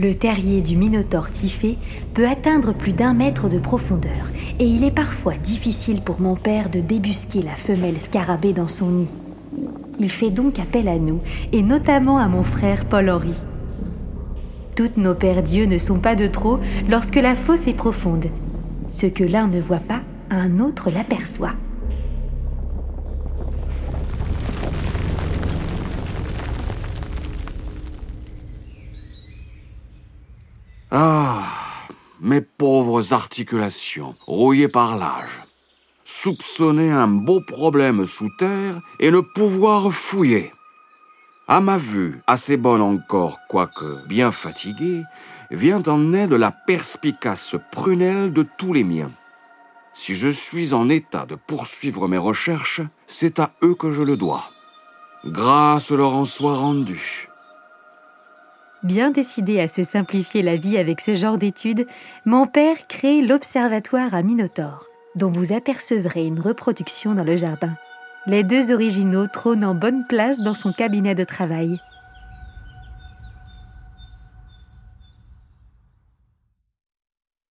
Le terrier du Minotaure Tiffé peut atteindre plus d'un mètre de profondeur et il est parfois difficile pour mon père de débusquer la femelle scarabée dans son nid. Il fait donc appel à nous et notamment à mon frère Paul-Henri. Toutes nos pères dieux ne sont pas de trop lorsque la fosse est profonde. Ce que l'un ne voit pas, un autre l'aperçoit. Ah, mes pauvres articulations, rouillées par l'âge. Soupçonner un beau problème sous terre et ne pouvoir fouiller. À ma vue, assez bonne encore, quoique bien fatiguée, vient en aide la perspicace prunelle de tous les miens. Si je suis en état de poursuivre mes recherches, c'est à eux que je le dois. Grâce leur en soit rendue. Bien décidé à se simplifier la vie avec ce genre d'études, mon père crée l'Observatoire à Minotaure, dont vous apercevrez une reproduction dans le jardin. Les deux originaux trônent en bonne place dans son cabinet de travail.